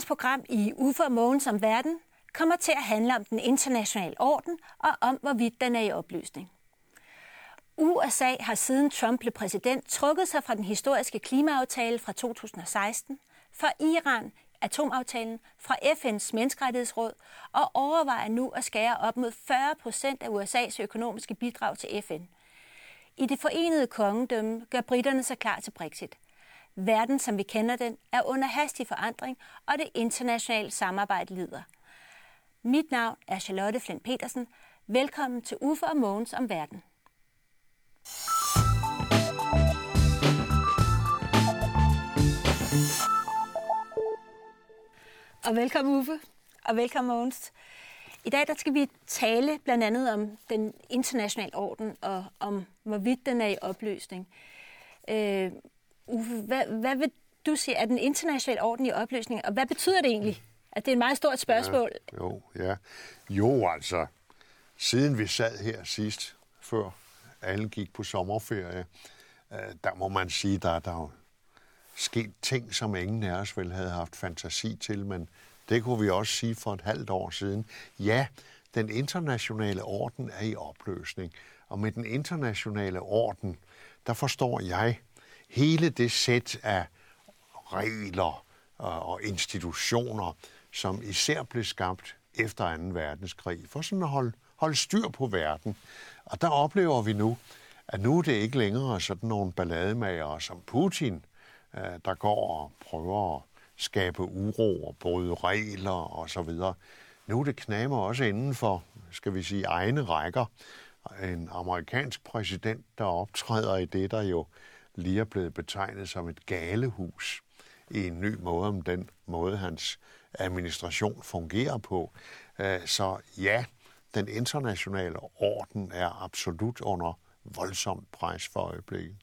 Dagens program i UFO og som verden kommer til at handle om den internationale orden og om, hvorvidt den er i opløsning. USA har siden Trump blev præsident trukket sig fra den historiske klimaaftale fra 2016, fra Iran atomaftalen, fra FN's menneskerettighedsråd og overvejer nu at skære op mod 40 procent af USA's økonomiske bidrag til FN. I det forenede kongedømme gør britterne sig klar til Brexit. Verden, som vi kender den, er under hastig forandring, og det internationale samarbejde lider. Mit navn er Charlotte Flint Petersen. Velkommen til Uffe og Mogens om verden. Og velkommen Uffe, og velkommen Mogens. I dag der skal vi tale blandt andet om den internationale orden, og om hvorvidt den er i opløsning. Uh, Uffe, hvad, hvad vil du sige, er den internationale orden i opløsning, og hvad betyder det egentlig? At det er et meget stort spørgsmål. Ja, jo, ja. Jo, altså, siden vi sad her sidst, før alle gik på sommerferie, øh, der må man sige, der, der er sket ting, som ingen af os vel havde haft fantasi til, men det kunne vi også sige for et halvt år siden. Ja, den internationale orden er i opløsning, og med den internationale orden, der forstår jeg hele det sæt af regler øh, og institutioner, som især blev skabt efter 2. verdenskrig, for sådan at holde, holde styr på verden. Og der oplever vi nu, at nu er det ikke længere sådan nogle ballademager som Putin, øh, der går og prøver at skabe uro og bryde regler og så videre. Nu er det knamer også inden for, skal vi sige, egne rækker. En amerikansk præsident, der optræder i det, der jo lige er blevet betegnet som et galehus i en ny måde om den måde, hans administration fungerer på. Øh, så ja, den internationale orden er absolut under voldsomt pres for øjeblikket.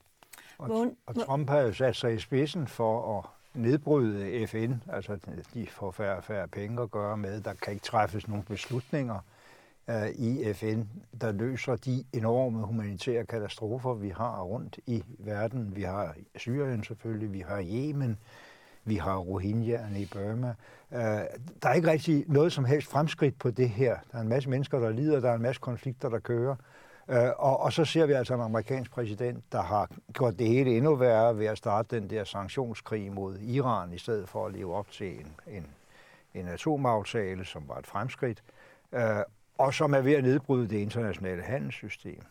Og, og Trump har jo sat sig i spidsen for at nedbryde FN, altså de får færre og færre penge at gøre med, der kan ikke træffes nogle beslutninger uh, i FN, der løser de enorme humanitære katastrofer, vi har rundt i verden. Vi har Syrien selvfølgelig, vi har Yemen, vi har Rohingya'erne i Burma. Uh, der er ikke rigtig noget som helst fremskridt på det her. Der er en masse mennesker, der lider, der er en masse konflikter, der kører. Øh, og, og så ser vi altså en amerikansk præsident, der har gjort det hele endnu værre ved at starte den der sanktionskrig mod Iran, i stedet for at leve op til en, en, en atomaftale, som var et fremskridt, øh, og som er ved at nedbryde det internationale handelssystem.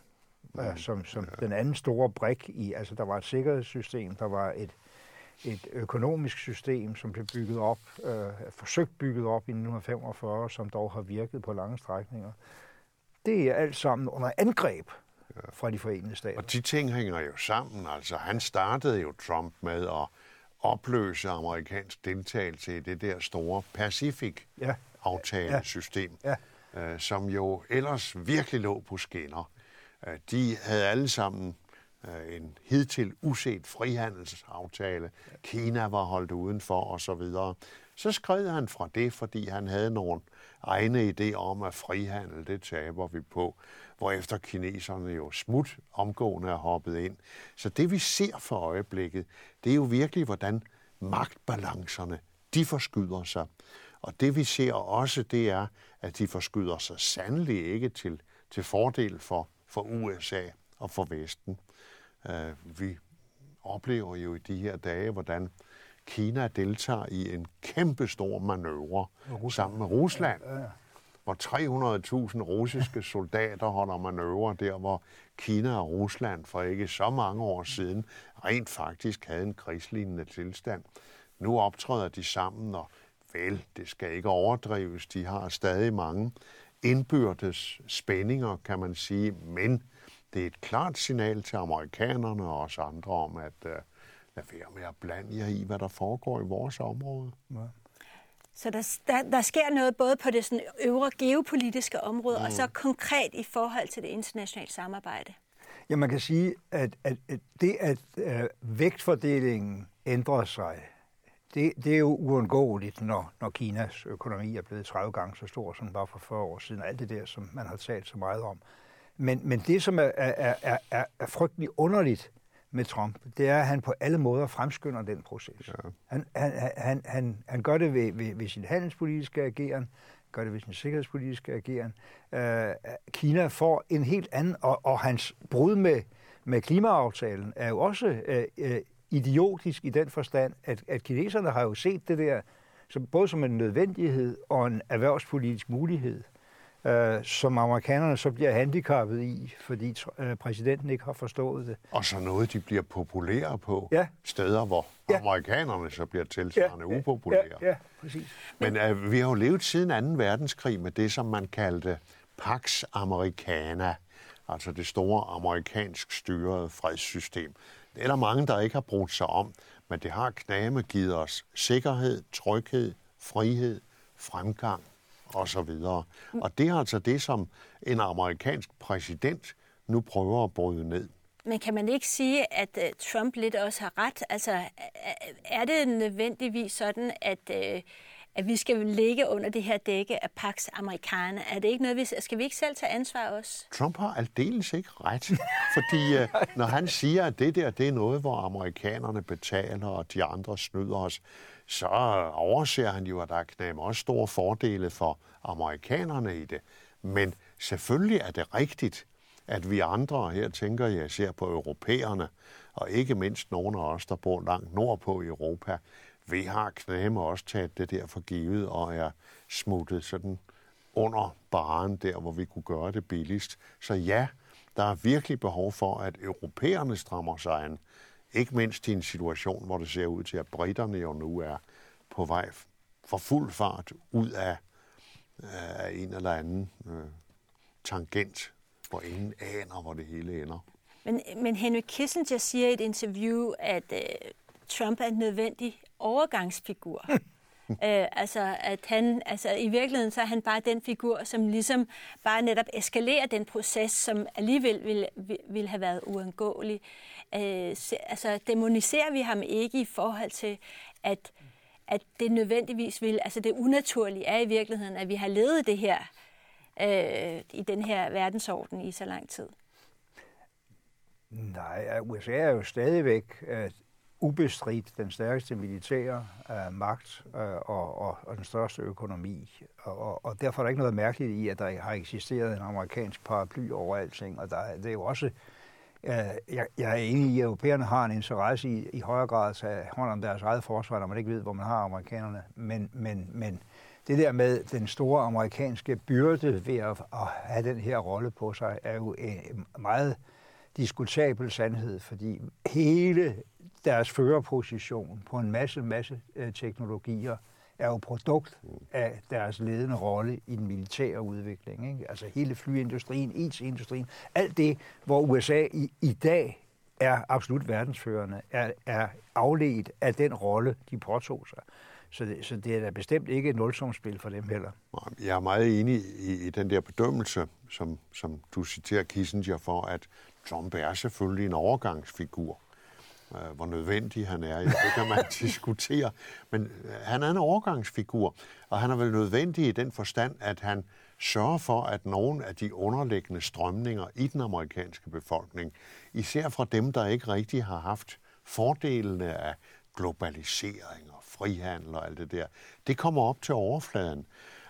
Ja. Øh, som, som ja. den anden store brik i, altså der var et sikkerhedssystem, der var et, et økonomisk system, som blev bygget op, øh, forsøgt bygget op i 1945, som dog har virket på lange strækninger det er alt sammen under angreb fra de forenede stater. Og de ting hænger jo sammen. Altså, han startede jo Trump med at opløse amerikansk deltagelse i det der store Pacific-aftalesystem, ja. ja øh, som jo ellers virkelig lå på skinner. Øh, de havde alle sammen øh, en hidtil uset frihandelsaftale. Kina var holdt udenfor osv. Så, så skred han fra det, fordi han havde nogle egne idéer om, at frihandel, det taber vi på, hvorefter kineserne jo smut omgående er hoppet ind. Så det vi ser for øjeblikket, det er jo virkelig, hvordan magtbalancerne, de forskyder sig. Og det vi ser også, det er, at de forskyder sig sandelig ikke til, til fordel for, for USA og for Vesten. Uh, vi oplever jo i de her dage, hvordan Kina deltager i en kæmpe stor manøvre sammen med Rusland, ja, ja. hvor 300.000 russiske soldater holder manøvre der, hvor Kina og Rusland for ikke så mange år siden rent faktisk havde en krigslignende tilstand. Nu optræder de sammen, og vel, det skal ikke overdrives, de har stadig mange indbyrdes spændinger, kan man sige, men det er et klart signal til amerikanerne og os andre om, at uh, lad være med at blande jer i, hvad der foregår i vores område. Ja. Så der, der, der sker noget både på det sådan øvre geopolitiske område, mm. og så konkret i forhold til det internationale samarbejde. Ja, man kan sige, at, at, at det, at uh, vægtfordelingen ændrer sig, det, det er jo uundgåeligt, når, når Kinas økonomi er blevet 30 gange så stor, som den var for 40 år siden. Alt det der, som man har talt så meget om. Men, men det, som er, er, er, er, er frygtelig underligt med Trump, det er, at han på alle måder fremskynder den proces. Ja. Han, han, han, han, han gør det ved, ved, ved sin handelspolitiske ageren, gør det ved sin sikkerhedspolitiske ageren. Øh, Kina får en helt anden, og, og hans brud med, med klimaaftalen er jo også øh, øh, idiotisk i den forstand, at, at kineserne har jo set det der som, både som en nødvendighed og en erhvervspolitisk mulighed øh, som amerikanerne så bliver handicappet i, fordi øh, præsidenten ikke har forstået det. Og så noget, de bliver populære på ja. steder, hvor ja. amerikanerne så bliver tilsvarende ja, upopulære. Ja, ja, præcis. Men øh, vi har jo levet siden 2. verdenskrig med det, som man kaldte Pax Americana, altså det store amerikansk styrede fredssystem. Det er der mange, der ikke har brugt sig om, men det har kname givet os sikkerhed, tryghed, frihed, fremgang og så videre. Og det er altså det, som en amerikansk præsident nu prøver at bryde ned. Men kan man ikke sige, at øh, Trump lidt også har ret? Altså, er det nødvendigvis sådan, at, øh, at vi skal ligge under det her dække af Pax Americana? Er det ikke noget, vi, skal vi ikke selv tage ansvar også? Trump har aldeles ikke ret, fordi øh, når han siger, at det der det er noget, hvor amerikanerne betaler, og de andre snyder os, så overser han jo, at der er knap også store fordele for amerikanerne i det. Men selvfølgelig er det rigtigt, at vi andre, her tænker jeg ser på europæerne, og ikke mindst nogle af os, der bor langt nordpå i Europa, vi har knæme også taget det der for givet og er smuttet sådan under baren der, hvor vi kunne gøre det billigst. Så ja, der er virkelig behov for, at europæerne strammer sig an. Ikke mindst i en situation, hvor det ser ud til, at britterne jo nu er på vej for fuld fart ud af, af en eller anden øh, tangent, hvor ingen aner, hvor det hele ender. Men, men Henry Kissinger siger i et interview, at øh, Trump er en nødvendig overgangsfigur. øh, altså, at han, altså, i virkeligheden så er han bare den figur, som ligesom bare netop eskalerer den proces, som alligevel ville, ville have været uundgåelig. Øh, altså, demoniserer vi ham ikke i forhold til, at, at det nødvendigvis vil, altså det unaturlige er i virkeligheden, at vi har levet det her øh, i den her verdensorden i så lang tid? Nej, USA er jo stadigvæk uh, ubestridt den stærkeste militære uh, magt uh, og, og, og den største økonomi. Og, og, og derfor er der ikke noget mærkeligt i, at der har eksisteret en amerikansk paraply over alting. Og der, det er jo også øh, jeg, jeg er enig i, at europæerne har en interesse i, i højere grad at tage hånd om deres eget forsvar, når man ikke ved, hvor man har amerikanerne. Men, men, men det der med den store amerikanske byrde ved at, at have den her rolle på sig, er jo en meget diskutabel sandhed, fordi hele deres førerposition på en masse, masse øh, teknologier er jo produkt af deres ledende rolle i den militære udvikling. Ikke? Altså hele flyindustrien, IT-industrien, alt det, hvor USA i, i dag er absolut verdensførende, er, er afledt af den rolle, de påtog sig. Så det, så det er da bestemt ikke et nulsumsspil for dem heller. Jeg er meget enig i, i den der bedømmelse, som, som du citerer Kissinger for, at Trump er selvfølgelig en overgangsfigur øh, hvor nødvendig han er. Ja, det kan man diskutere. Men øh, han er en overgangsfigur, og han er vel nødvendig i den forstand, at han sørger for, at nogle af de underliggende strømninger i den amerikanske befolkning, især fra dem, der ikke rigtig har haft fordelene af globalisering og frihandel og alt det der, det kommer op til overfladen.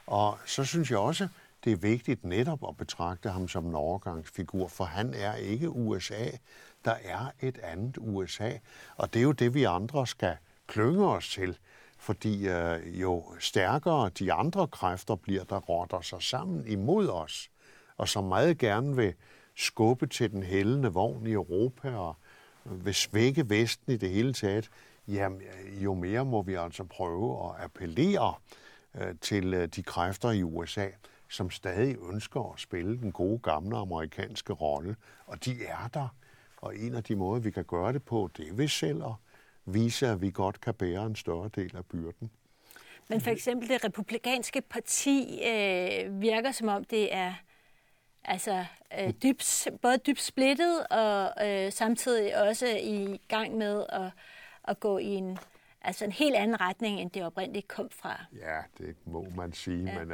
Og så synes jeg også, det er vigtigt netop at betragte ham som en overgangsfigur, for han er ikke USA. Der er et andet USA, og det er jo det, vi andre skal klynge os til, fordi øh, jo stærkere de andre kræfter bliver, der rotter sig sammen imod os, og som meget gerne vil skubbe til den hældende vogn i Europa og vil svække Vesten i det hele taget, jamen, øh, jo mere må vi altså prøve at appellere øh, til øh, de kræfter i USA, som stadig ønsker at spille den gode gamle amerikanske rolle. Og de er der. Og en af de måder, vi kan gøre det på, det er ved selv at vise, at vi godt kan bære en større del af byrden. Men for eksempel det republikanske parti øh, virker som om det er altså øh, dybt, både dybt splittet og øh, samtidig også i gang med at, at gå i en altså en helt anden retning, end det oprindeligt kom fra. Ja, det må man sige. Ja. Men,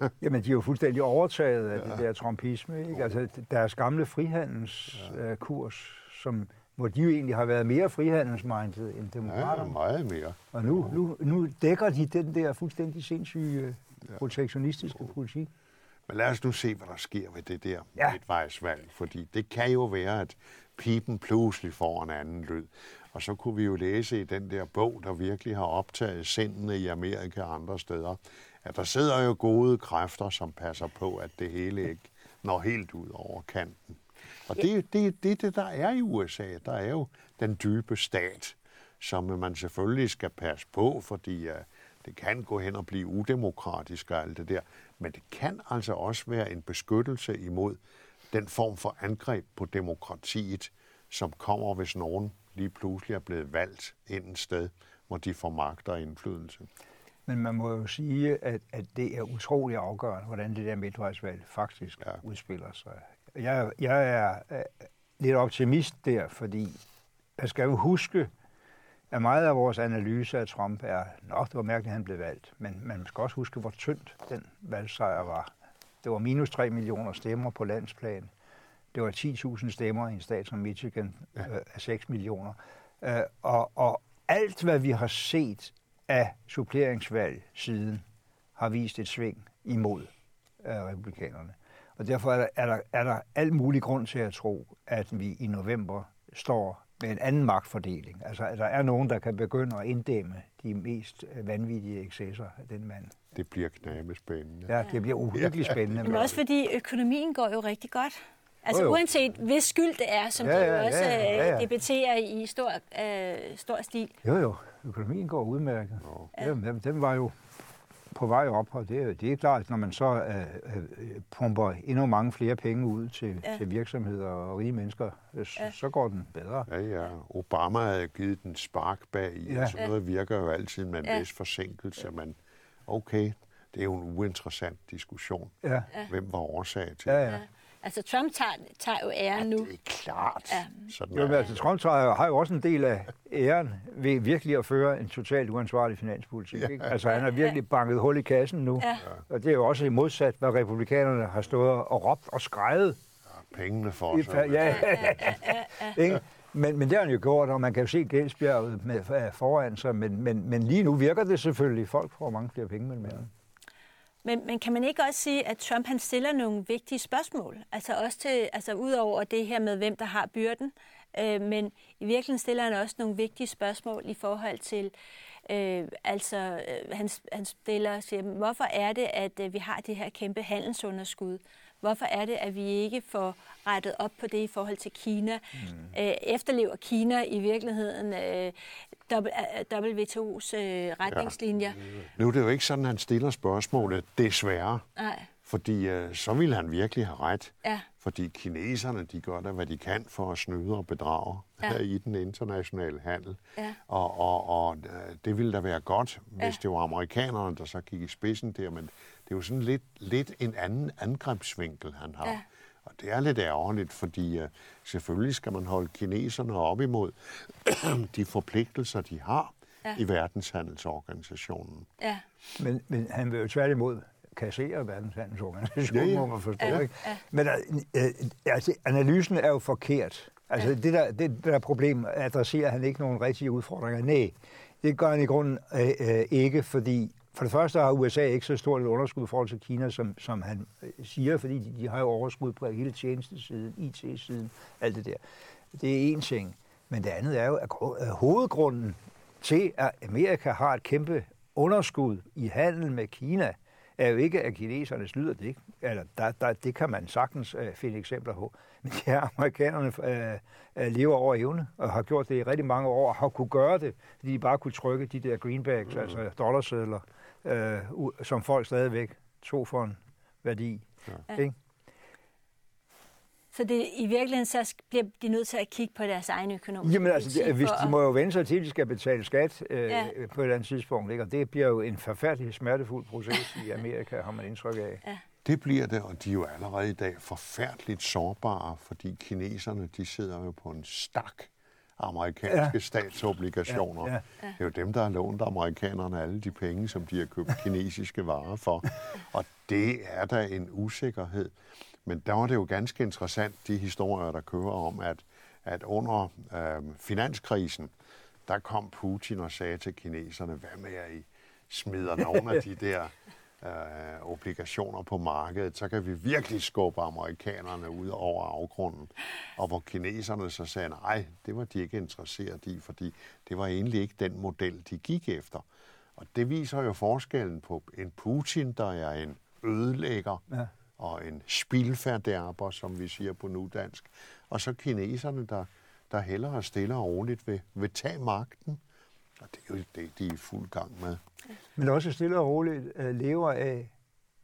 uh... Jamen, de er jo fuldstændig overtaget af ja. det der trumpisme. Ikke? Altså, deres gamle frihandelskurs, ja. som hvor de jo egentlig har været mere frihandelsmindet end demokraterne. Ja, meget mere. Og nu, nu, nu dækker de den der fuldstændig sindssyge protektionistiske politik. Men lad os nu se, hvad der sker ved det der ja. midtvejsvalg, fordi det kan jo være, at pipen pludselig får en anden lyd. Og så kunne vi jo læse i den der bog, der virkelig har optaget sindene i Amerika og andre steder, at der sidder jo gode kræfter, som passer på, at det hele ikke når helt ud over kanten. Og det er det, det, det, der er i USA. Der er jo den dybe stat, som man selvfølgelig skal passe på, fordi uh, det kan gå hen og blive udemokratisk og alt det der. Men det kan altså også være en beskyttelse imod den form for angreb på demokratiet, som kommer, hvis nogen lige pludselig er blevet valgt ind et sted, hvor de får magt og indflydelse. Men man må jo sige, at, at det er utrolig afgørende, hvordan det der midtvejsvalg faktisk ja. udspiller sig. Jeg, jeg er lidt optimist der, fordi man skal jo huske, at meget af vores analyse af Trump er, nok det var mærkeligt, at han blev valgt, men man skal også huske, hvor tyndt den valgsejr var. Det var minus 3 millioner stemmer på landsplan. Det var 10.000 stemmer i en stat som Michigan ja. øh, af 6 millioner. Øh, og, og alt, hvad vi har set af suppleringsvalg siden, har vist et sving imod øh, republikanerne. Og derfor er der, er, der, er der al mulig grund til at tro, at vi i november står med en anden magtfordeling. Altså, at der er nogen, der kan begynde at inddæmme de mest vanvittige excesser af den mand. Det bliver knæmespændende. Ja, det bliver uhyggeligt spændende. Men også fordi økonomien går jo rigtig godt. Altså jo, jo. uanset hvis skyld det er, som ja, ja, jo også ja, ja, ja. debatterer i stor, øh, stor stil. Jo, jo. Økonomien går udmærket. Ja. Den, den var jo på vej op, og det, det er klart, når man så øh, øh, pumper endnu mange flere penge ud til, ja. til virksomheder og rige mennesker, øh, ja. så går den bedre. Ja, ja. Obama havde givet den spark bag i, ja. og sådan noget virker jo altid med en ja. vis forsinkelse, men okay, det er jo en uinteressant diskussion. Ja. Hvem var årsag til ja, ja. Altså, Trump tager, tager jo æren nu. Ja, det er klart. Ja. Sådan jo, altså, Trump tager, har jo også en del af æren ved virkelig at føre en totalt uansvarlig finanspolitik. Ja. Ikke? Altså, han har virkelig banket hul i kassen nu. Ja. Og det er jo også modsat, hvad republikanerne har stået og råbt og skrejet. Ja, pengene for sig. Ja, ja, ja. ja. Men, men det har han jo gjort, og man kan jo se gældsbjerget med, foran sig, men, men, men lige nu virker det selvfølgelig. Folk får mange flere penge mellem ja. Men, men kan man ikke også sige, at Trump han stiller nogle vigtige spørgsmål? Altså også til, altså ud over det her med, hvem der har byrden, øh, men i virkeligheden stiller han også nogle vigtige spørgsmål i forhold til, øh, altså øh, han, han stiller siger, hvorfor er det, at øh, vi har det her kæmpe handelsunderskud? Hvorfor er det, at vi ikke får rettet op på det i forhold til Kina? Mm. Øh, efterlever Kina i virkeligheden øh, WTO's øh, retningslinjer? Ja. Nu er det jo ikke sådan, at han stiller spørgsmålet, desværre. Nej. Fordi øh, så ville han virkelig have ret. Ja. Fordi kineserne, de gør da, hvad de kan for at snyde og bedrage ja. her i den internationale handel. Ja. Og, og, og øh, det ville da være godt, hvis ja. det var amerikanerne, der så gik i spidsen der, men det er jo sådan lidt, lidt en anden angrebsvinkel, han har. Ja. Og det er lidt ærgerligt, fordi uh, selvfølgelig skal man holde kineserne op imod de forpligtelser, de har ja. i verdenshandelsorganisationen. Ja. Men, men han vil jo tværtimod kassere verdenshandelsorganisationen, ja, ja. må man forstå. Ja, ikke? Ja. Men uh, altså, analysen er jo forkert. Altså, ja. det, der, det der problem adresserer han ikke nogen rigtige udfordringer. Nej, det gør han i grunden uh, uh, ikke, fordi for det første har USA ikke så stort et underskud i forhold til Kina, som, som han øh, siger, fordi de, de har jo overskud på hele tjenestesiden, IT-siden, alt det der. Det er én ting. Men det andet er jo, at øh, hovedgrunden til, at Amerika har et kæmpe underskud i handel med Kina, er jo ikke, at kineserne snyder det. Ikke? Eller der, der, det kan man sagtens øh, finde eksempler på. Men det er, amerikanerne øh, øh, lever over evne, og har gjort det i rigtig mange år, og har kunne gøre det, fordi de bare kunne trykke de der greenbacks, mm. altså dollarsedler, øh, som folk stadigvæk tog for en værdi. Ja. Ikke? Så det, i virkeligheden så bliver de nødt til at kigge på deres egen økonomi. Jamen altså, de, hvis de må jo vende sig til, at de skal betale skat øh, ja. på et eller andet tidspunkt. Ikke? Og det bliver jo en forfærdelig smertefuld proces i Amerika, har man indtryk af. Ja. Det bliver det, og de er jo allerede i dag forfærdeligt sårbare, fordi kineserne de sidder jo på en stak amerikanske ja. statsobligationer. Ja, ja. Det er jo dem, der har lånt amerikanerne alle de penge, som de har købt kinesiske varer for. Og det er da en usikkerhed. Men der var det jo ganske interessant, de historier, der kører om, at at under øh, finanskrisen, der kom Putin og sagde til kineserne, hvad med at I smider nogle af de der øh, obligationer på markedet, så kan vi virkelig skubbe amerikanerne ud over afgrunden. Og hvor kineserne så sagde, nej, det var de ikke interesseret i, fordi det var egentlig ikke den model, de gik efter. Og det viser jo forskellen på en Putin, der er en ødelægger, ja. og en spilfærderber, som vi siger på nudansk, og så kineserne, der, der hellere stille og roligt vil, vil tage magten. Og det er jo det, de er i fuld gang med. Men også stille og roligt uh, lever af,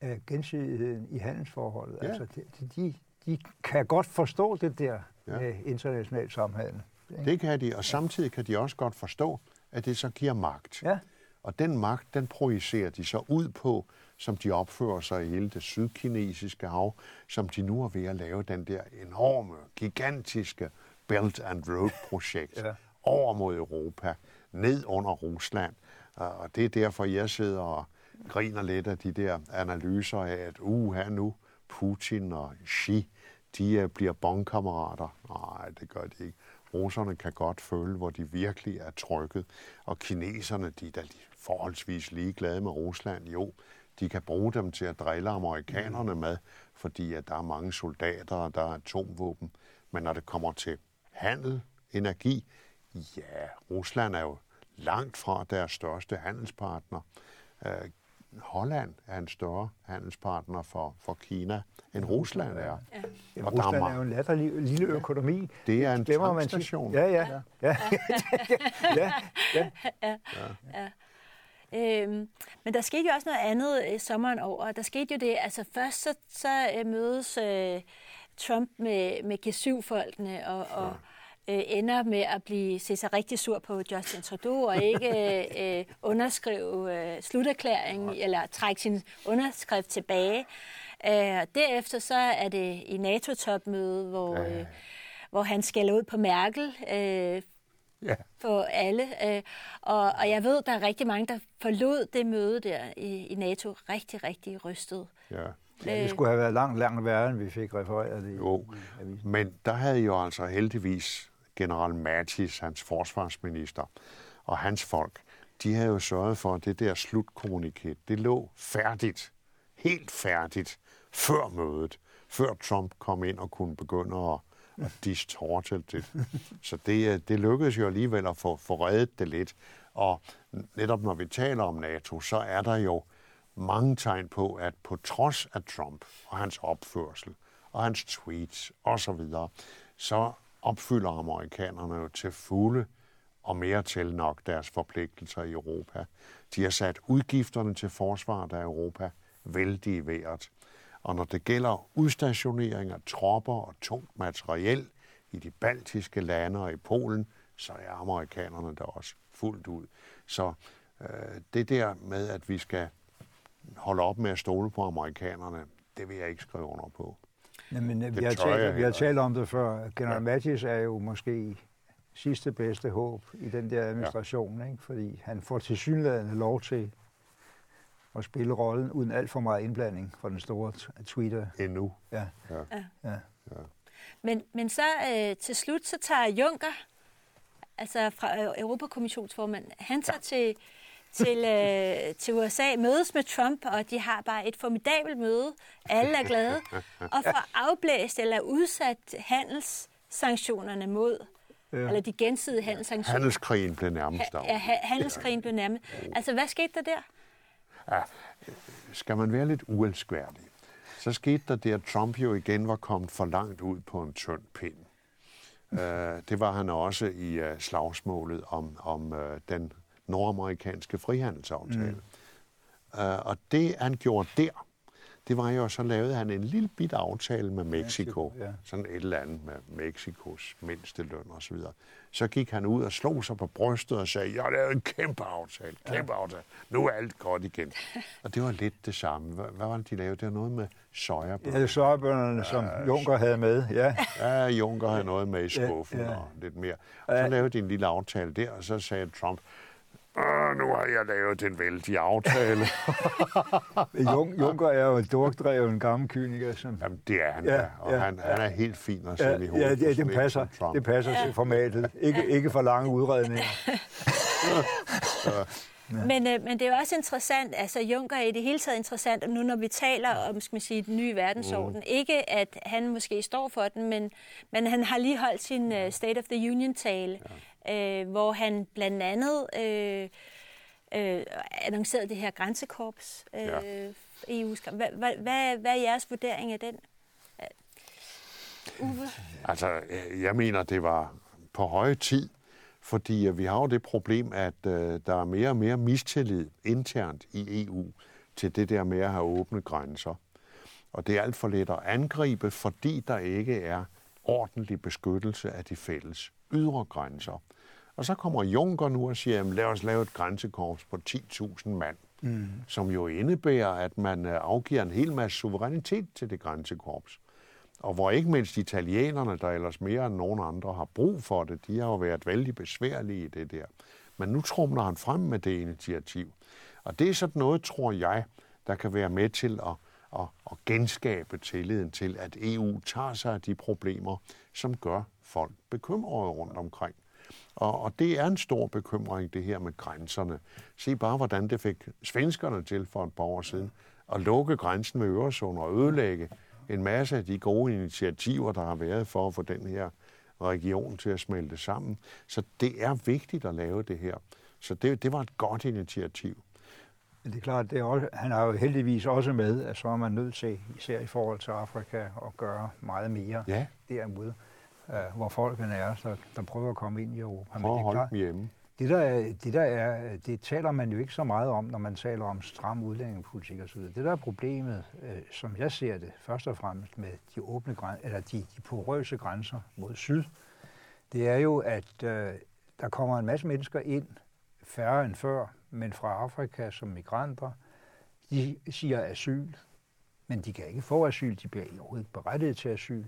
af gensidigheden i handelsforholdet. Ja. Altså, de, de, de kan godt forstå det der ja. med international samhandel. Det kan de, og samtidig kan de også godt forstå, at det så giver magt. Ja. Og den magt, den projicerer de så ud på, som de opfører sig i hele det sydkinesiske hav, som de nu er ved at lave den der enorme, gigantiske Belt and Road-projekt ja. over mod Europa, ned under Rusland. Og det er derfor, jeg sidder og griner lidt af de der analyser af, at uha nu Putin og Xi, de øh, bliver bondkammerater. Nej, det gør de ikke. Russerne kan godt føle, hvor de virkelig er trykket. Og kineserne, de er da forholdsvis ligeglade med Rusland. Jo, de kan bruge dem til at drille amerikanerne med, fordi at der er mange soldater, og der er atomvåben. Men når det kommer til handel, energi, ja, Rusland er jo langt fra deres største handelspartner. Uh, Holland er en større handelspartner for, for Kina, end Rusland er. Ja. Ja, og Rusland er jo en latterlig lille økonomi. Det er en tankstation. Ja, ja. ja. ja. ja. ja. ja. ja. Øhm, men der skete jo også noget andet i sommeren over. Der skete jo det, altså først så, så øh, mødes øh, Trump med, med G7-folkene og, og øh, ender med at blive se sig rigtig sur på Justin Trudeau og ikke øh, underskrive øh, sluterklæringen eller trække sin underskrift tilbage. Øh, derefter så er det i NATO-topmøde, hvor, øh, hvor han skælder ud på Merkel, øh, ja. for alle. Øh, og, og jeg ved, der er rigtig mange, der forlod det møde der i, i NATO rigtig, rigtig rystet. Ja. Ja, det skulle have været langt, langt værre, end vi fik refereret det jo, men der havde jo altså heldigvis general Mattis, hans forsvarsminister, og hans folk, de havde jo sørget for, at det der slutkommuniket, det lå færdigt, helt færdigt, før mødet, før Trump kom ind og kunne begynde at at distorte det. Så det, øh, det lykkedes jo alligevel at få, få reddet det lidt. Og netop når vi taler om NATO, så er der jo mange tegn på, at på trods af Trump og hans opførsel og hans tweets osv., så opfylder amerikanerne jo til fulde og mere til nok deres forpligtelser i Europa. De har sat udgifterne til forsvaret af Europa vældig i vejret. Og når det gælder udstationering af tropper og tungt materiel i de baltiske lande og i Polen, så er amerikanerne der også fuldt ud. Så øh, det der med, at vi skal holde op med at stole på amerikanerne, det vil jeg ikke skrive under på. Jamen, det vi, har talt, vi har talt om det før. General ja. Mattis er jo måske sidste bedste håb i den der administration, ja. ikke? fordi han får til synligheden lov til at spille rollen uden alt for meget indblanding fra den store tweeter. Endnu. Ja. ja. ja. ja. Men, men så øh, til slut, så tager Juncker, altså fra øh, Europakommissionsformand, han tager ja. til, til, øh, til USA, mødes med Trump, og de har bare et formidabelt møde. Alle er glade. Og får afblæst eller udsat handelssanktionerne mod Ja. Eller de gensidige handelssanktioner. Handelskrigen blev nærmest af. Ja, handelskrigen blev nærmest. Altså, hvad skete der der? Ja, skal man være lidt uelskværdig, så skete der det, at Trump jo igen var kommet for langt ud på en tynd pind. Uh, det var han også i uh, slagsmålet om, om uh, den nordamerikanske frihandelsaftale. Mm. Uh, og det, han gjorde der, det var jo, så lavede han en lille bit aftale med Mexico. Ja. Sådan et eller andet med Mexikos mindste løn og så videre. Så gik han ud og slog sig på brystet og sagde, jeg lavet en kæmpe aftale, kæmpe ja. aftale. Nu er alt godt igen. Og det var lidt det samme. Hvad, hvad var det, de lavede? Det var noget med sojabønner. Ja, det sojabønnerne, som ja, Juncker havde med. Ja, ja Juncker havde noget med i skuffen ja, ja. og lidt mere. Så lavede de en lille aftale der, og så sagde Trump, nu har jeg lavet en vældig aftale. Jung, Juncker er jo en dorkdreven gammel kyniker. Som... Jamen, det er han ja, da, og ja, han, han er helt fin at sætte ja, i hovedet. Ja, det, det, passer, det passer ja. til formatet. Ikke, ikke for lange udredninger. Ja. Men, øh, men det er jo også interessant, altså Juncker er i det hele taget interessant, og nu når vi taler om skal man sige, den nye verdensorden, mm. ikke at han måske står for den, men, men han har lige holdt sin uh, State of the Union-tale, ja. Øh, hvor han blandt andet øh, øh, annoncerede det her grænsekorps. Øh, ja. EU's, hvad, hvad, hvad, hvad er jeres vurdering af den? Uwe? Altså, øh, jeg mener, det var på høje tid, fordi vi har jo det problem, at øh, der er mere og mere mistillid internt i EU til det der med at have åbne grænser. Og det er alt for let at angribe, fordi der ikke er ordentlig beskyttelse af de fælles ydre grænser. Og så kommer Juncker nu og siger, lad os lave et grænsekorps på 10.000 mand, mm. som jo indebærer, at man øh, afgiver en hel masse suverænitet til det grænsekorps. Og hvor ikke mindst italienerne, der ellers mere end nogen andre har brug for det, de har jo været vældig besværlige i det der. Men nu trumler han frem med det initiativ. Og det er sådan noget, tror jeg, der kan være med til at, at, at genskabe tilliden til, at EU tager sig af de problemer, som gør folk bekymrede rundt omkring. Og, og det er en stor bekymring, det her med grænserne. Se bare, hvordan det fik svenskerne til for et par år siden at lukke grænsen med Øresund og ødelægge en masse af de gode initiativer, der har været for at få den her region til at smelte sammen. Så det er vigtigt at lave det her. Så det, det var et godt initiativ. Men det er klart, det er også, han har jo heldigvis også med, at så er man nødt til, især i forhold til Afrika, at gøre meget mere ja. derude, uh, hvor folkene er, så der prøver at komme ind i Europa. Prøv at holde dem hjemme. Det der, er, det der er, det taler man jo ikke så meget om, når man taler om stram udlændingepolitik osv. Det der er problemet, øh, som jeg ser det, først og fremmest med de åbne grænser, eller de, de porøse grænser mod syd, det er jo, at øh, der kommer en masse mennesker ind, færre end før, men fra Afrika som migranter. De siger asyl, men de kan ikke få asyl, de bliver overhovedet berettiget til asyl.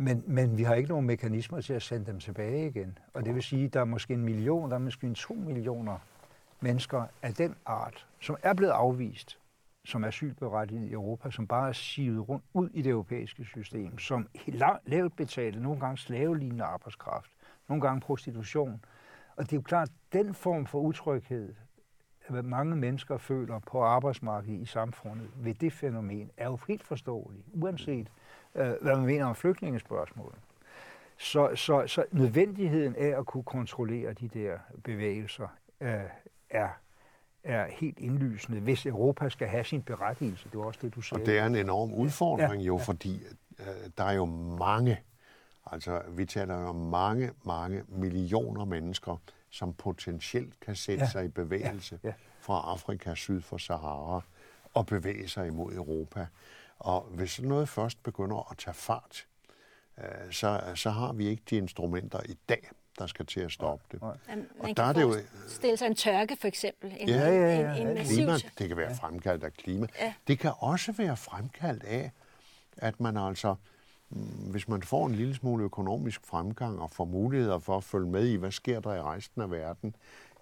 Men, men vi har ikke nogen mekanismer til at sende dem tilbage igen. Og det vil sige, at der er måske en million, der er måske en to millioner mennesker af den art, som er blevet afvist som asylberettiget i Europa, som bare er sivet rundt ud i det europæiske system, som lavt betalte, nogle gange slavelignende arbejdskraft, nogle gange prostitution. Og det er jo klart, at den form for utryghed, hvad mange mennesker føler på arbejdsmarkedet i samfundet ved det fænomen, er jo helt forståelig, uanset øh, hvad man mener om flygtningespørgsmålet. Så, så, så nødvendigheden af at kunne kontrollere de der bevægelser øh, er, er helt indlysende, hvis Europa skal have sin berettigelse. Det var også det, du sagde. Og det er en enorm udfordring ja, jo, ja. fordi øh, der er jo mange, altså vi taler jo om mange, mange millioner mennesker, som potentielt kan sætte ja, sig i bevægelse ja, ja. fra Afrika syd for Sahara og bevæge sig imod Europa. Og hvis noget først begynder at tage fart, øh, så, så har vi ikke de instrumenter i dag, der skal til at stoppe det. Man og der er det jo stille sig en tørke for eksempel. En, ja, ja, ja. En, en massiv... klima, det kan være fremkaldt af klima. Ja. Det kan også være fremkaldt af, at man altså, mm, hvis man får en lille smule økonomisk fremgang og får muligheder for at følge med i, hvad sker der i resten af verden,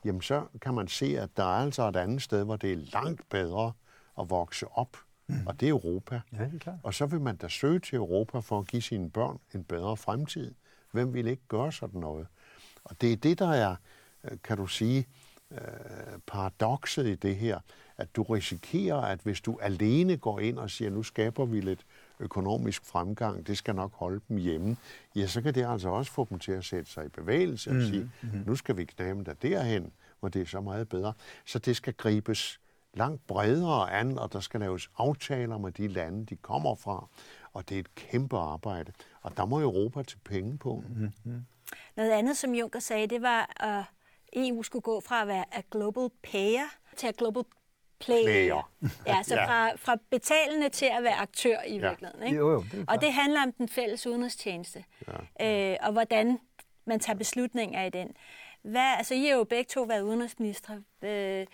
jamen så kan man se, at der er altså et andet sted, hvor det er langt bedre at vokse op Mm. Og det er Europa. Ja, det er klart. Og så vil man da søge til Europa for at give sine børn en bedre fremtid. Hvem vil ikke gøre sådan noget? Og det er det, der er, øh, kan du sige, øh, paradokset i det her, at du risikerer, at hvis du alene går ind og siger, nu skaber vi lidt økonomisk fremgang, det skal nok holde dem hjemme, ja, så kan det altså også få dem til at sætte sig i bevægelse og mm, sige, mm. nu skal vi knæme der derhen, hvor det er så meget bedre. Så det skal gribes langt bredere an, og der skal laves aftaler med de lande, de kommer fra. Og det er et kæmpe arbejde. Og der må Europa til penge på. Mm-hmm. Noget andet, som Juncker sagde, det var, at EU skulle gå fra at være a global payer til at global player. player. ja, så ja. Fra, fra betalende til at være aktør i ja. virkeligheden. Ikke? Jo, jo, det og det handler om den fælles udenrigstjeneste. Ja. Øh, og hvordan man tager beslutninger i den. Hvad, altså, I har jo begge to været udenrigsministre. Øh,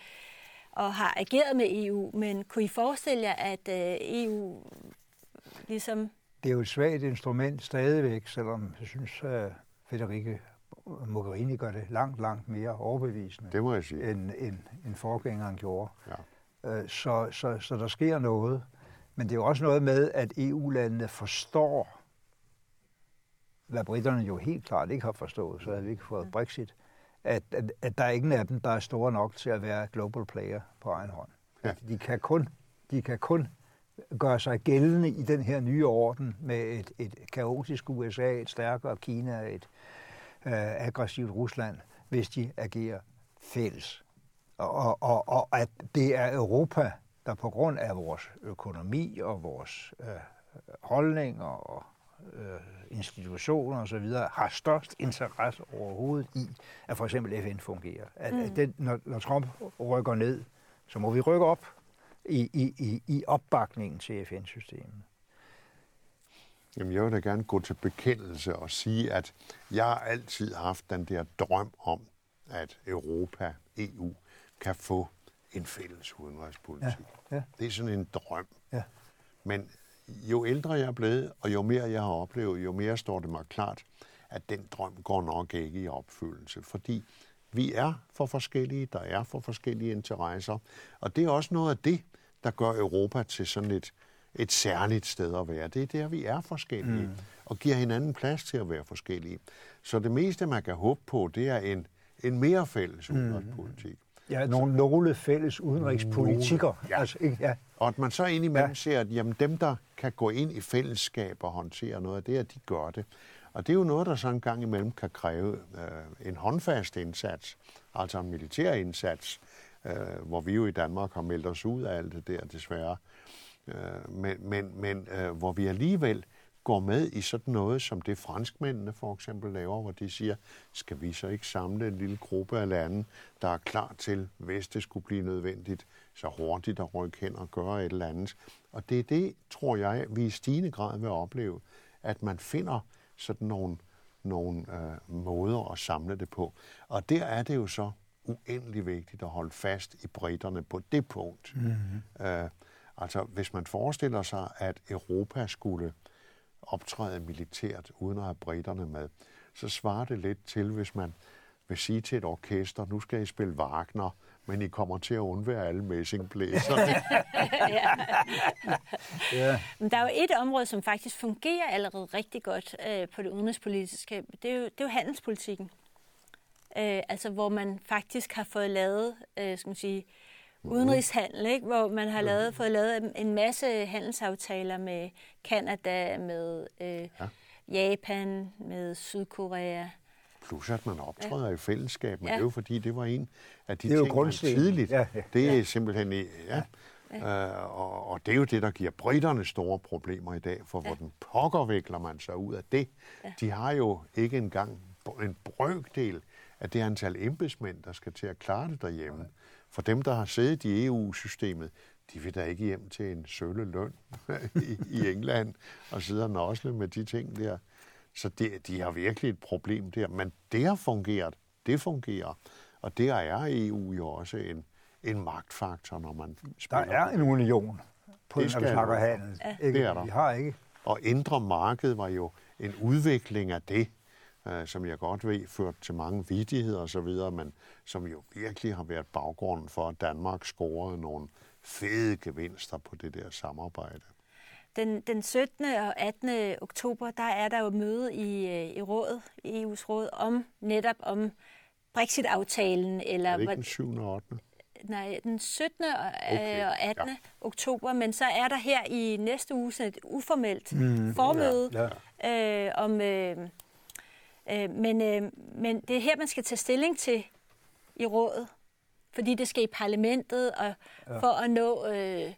og har ageret med EU, men kunne I forestille jer, at øh, EU ligesom... Det er jo et svagt instrument stadigvæk, selvom jeg synes, at Federica Mogherini gør det langt, langt mere overbevisende, det må jeg sige. end, end, end forgængeren gjorde. Ja. Øh, så, så, så der sker noget. Men det er jo også noget med, at EU-landene forstår, hvad britterne jo helt klart ikke har forstået, så havde vi ikke fået Brexit, at, at, at der er ingen af dem, der er store nok til at være global player på egen hånd. Ja. De, kan kun, de kan kun gøre sig gældende i den her nye orden med et, et kaotisk USA, et stærkere Kina, et øh, aggressivt Rusland, hvis de agerer fælles. Og, og, og at det er Europa, der på grund af vores økonomi og vores øh, holdninger og øh, institutioner osv. har størst interesse overhovedet i, at for eksempel FN fungerer. At, mm. at den, når, når Trump rykker ned, så må vi rykke op i, i, i, i opbakningen til FN-systemet. Jamen, jeg vil da gerne gå til bekendelse og sige, at jeg har altid haft den der drøm om, at Europa, EU, kan få en fælles udenrigspolitik. Ja, ja. Det er sådan en drøm. Ja. Men jo ældre jeg er blevet, og jo mere jeg har oplevet, jo mere står det mig klart, at den drøm går nok ikke i opfyldelse. Fordi vi er for forskellige, der er for forskellige interesser. Og det er også noget af det, der gør Europa til sådan et, et særligt sted at være. Det er der, vi er forskellige, mm. og giver hinanden plads til at være forskellige. Så det meste, man kan håbe på, det er en, en mere fælles mm. Ja, nogle, nogle fælles udenrigspolitikker. Ja. Altså, ikke, ja. Og at man så indimellem Ja. ser, at jamen, dem, der kan gå ind i fællesskab og håndtere noget af det, at de gør det. Og det er jo noget, der så en gang imellem kan kræve øh, en håndfast indsats, altså en militær indsats, øh, hvor vi jo i Danmark har meldt os ud af alt det der, desværre. Øh, men men, men øh, hvor vi alligevel går med i sådan noget, som det franskmændene for eksempel laver, hvor de siger, skal vi så ikke samle en lille gruppe af lande, der er klar til, hvis det skulle blive nødvendigt, så hurtigt at rykke hen og gøre et eller andet. Og det er det, tror jeg, vi i stigende grad vil opleve, at man finder sådan nogle, nogle øh, måder at samle det på. Og der er det jo så uendelig vigtigt at holde fast i britterne på det punkt. Mm-hmm. Øh, altså, hvis man forestiller sig, at Europa skulle optræde militært uden at have britterne med, så svarer det lidt til, hvis man vil sige til et orkester, nu skal I spille Wagner, men I kommer til at undvære alle messingblæserne. Ja. Men der er jo et område, som faktisk fungerer allerede rigtig godt øh, på det udenrigspolitiske. Det er jo, det er jo handelspolitikken. Øh, altså hvor man faktisk har fået lavet, øh, skal man sige, udenrigshandel, ikke? hvor man har lavet, fået lavet en masse handelsaftaler med Kanada, med øh, ja. Japan, med Sydkorea. Plus at man optræder ja. i fællesskab, men Ja. det er jo fordi, det var en af de Det er jo ting, man tidligt. Ja, ja. Det er simpelthen, i- ja. Øh, og, og det er jo det, der giver britterne store problemer i dag, for ja. hvordan pokker vikler man sig ud af det? Ja. De har jo ikke engang en brøkdel af det antal embedsmænd, der skal til at klare det derhjemme. For dem, der har siddet i EU-systemet, de vil da ikke hjem til en sølle løn i, i England og sidde og nosle med de ting der. Så det, de har virkelig et problem der. Men det har fungeret. Det fungerer. Og der er EU jo også en, en magtfaktor, når man Der spiller. er en union, på, Det når vi snakker handel. Ja. Ikke? Det er der. Vi har ikke. Og indre marked var jo en udvikling af det, øh, som jeg godt ved ført til mange vidigheder og så videre, men som jo virkelig har været baggrunden for, at Danmark scorede nogle fede gevinster på det der samarbejde. Den, den 17. og 18. oktober, der er der jo møde i, øh, i rådet, i EU's råd, om netop om Brexit-aftalen, eller Er det ikke den 7. og 8. nej, den 17. og, Okay, okay, og 18. ja. oktober, men så er der her i næste uge sådan et uformelt mm, formøde ja, Øh, om, øh, øh, men, øh, men det er her, man skal tage stilling til i rådet, fordi det skal i parlamentet, og ja. for at nå, øh,